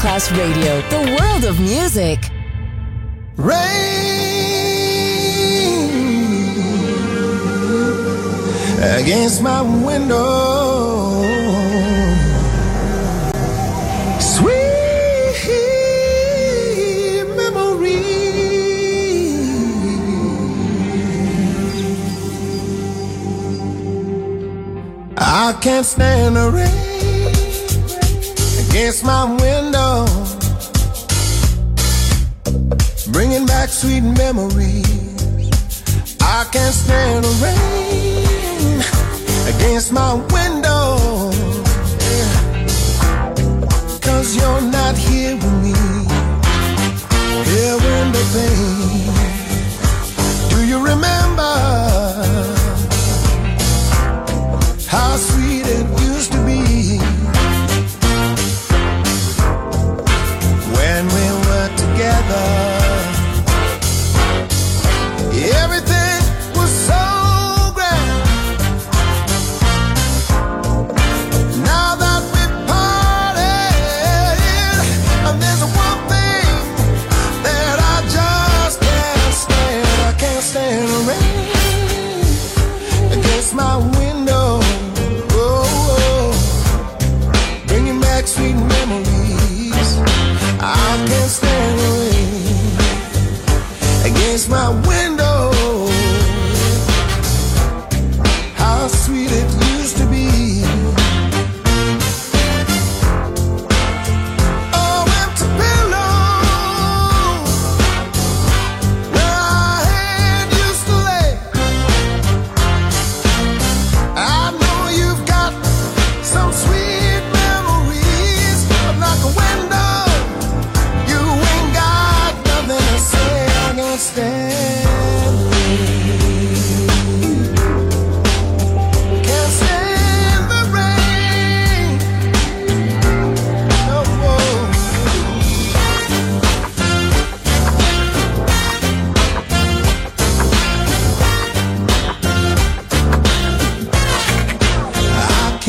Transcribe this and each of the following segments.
Class Radio, the world of music. Rain against my window. Sweet. I can't stand the rain against my window. sweet memories. I can't stand the rain against my window. Cause you're not here with me. Here in the pane.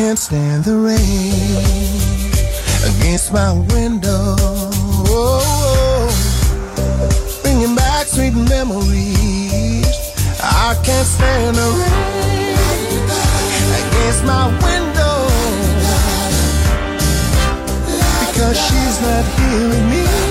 Can't stand the rain against my window. Bringing back sweet memories. I can't stand the rain against my window because she's not with me.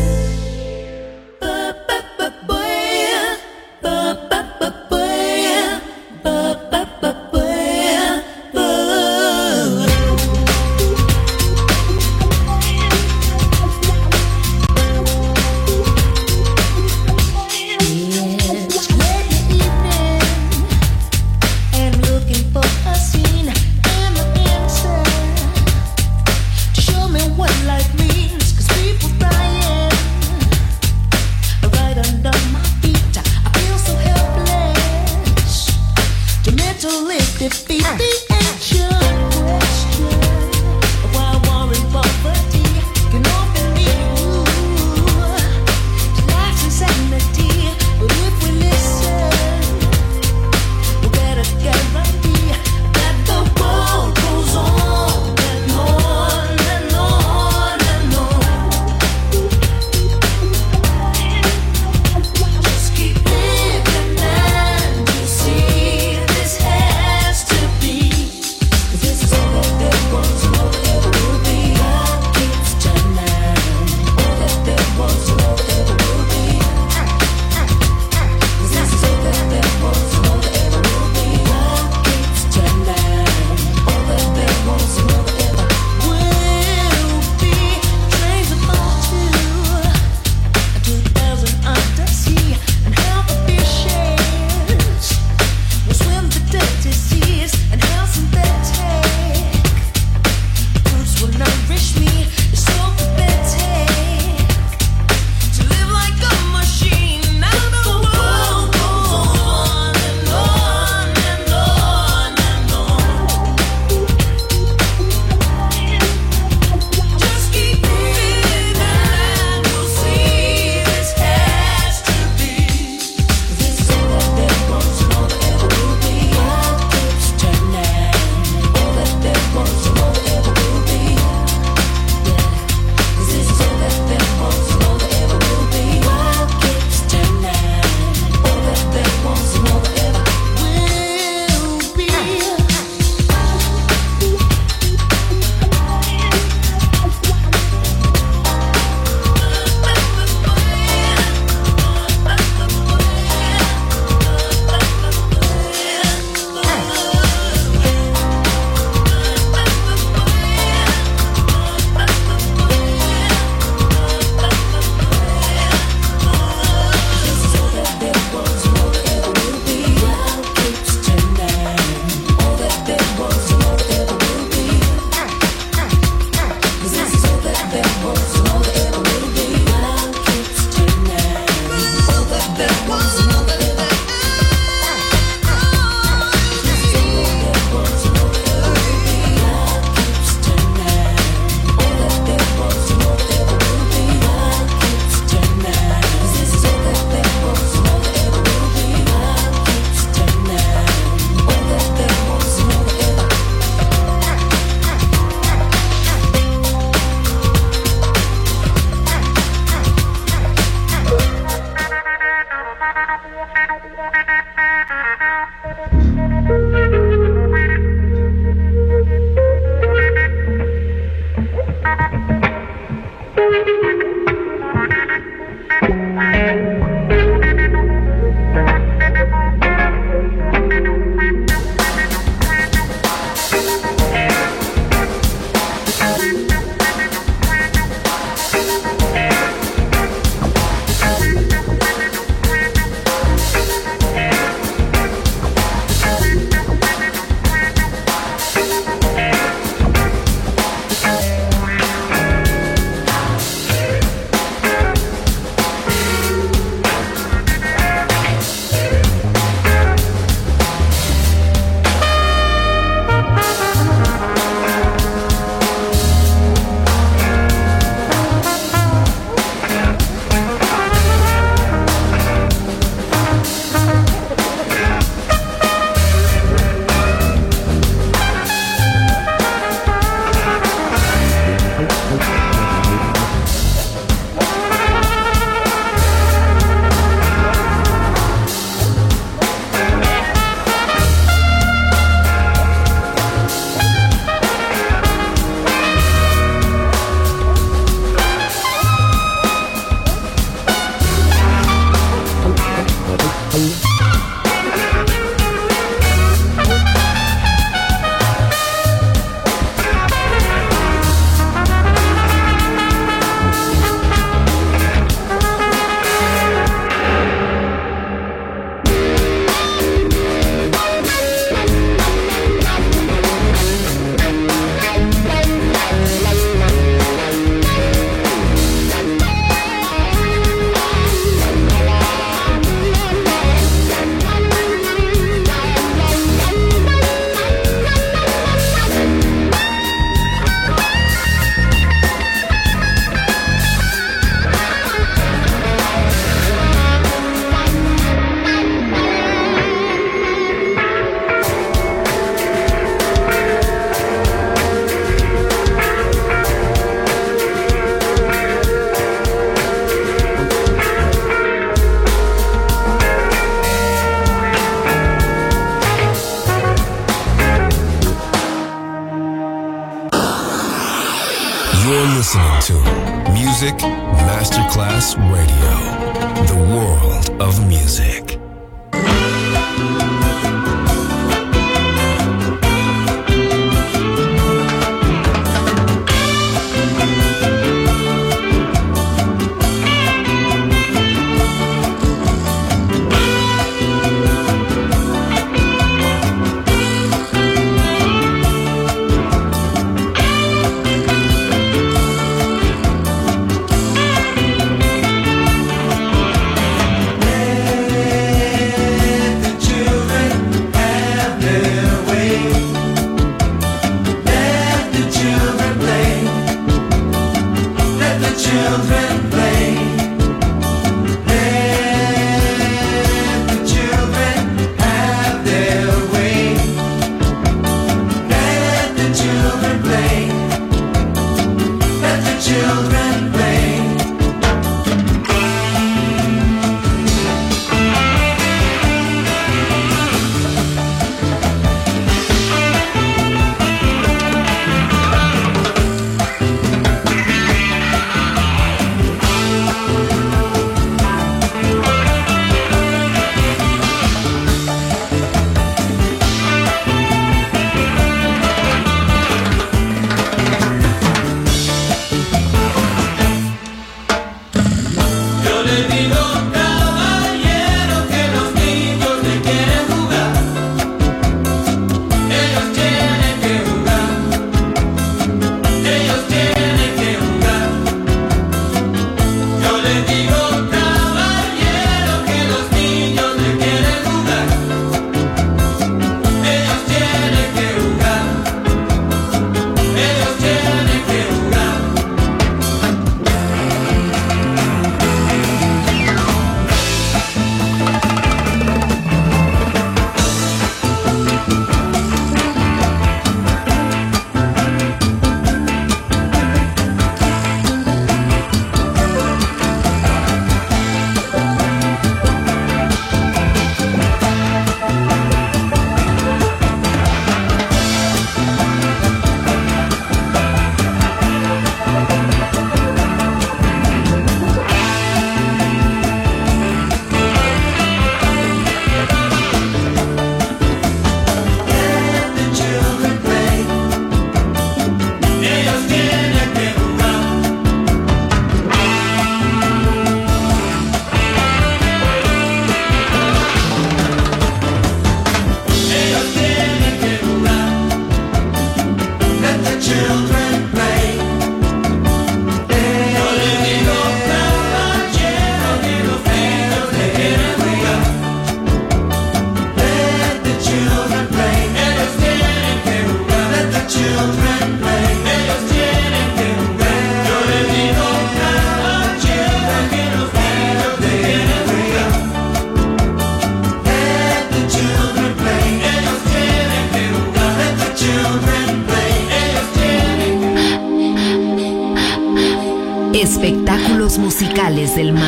the music.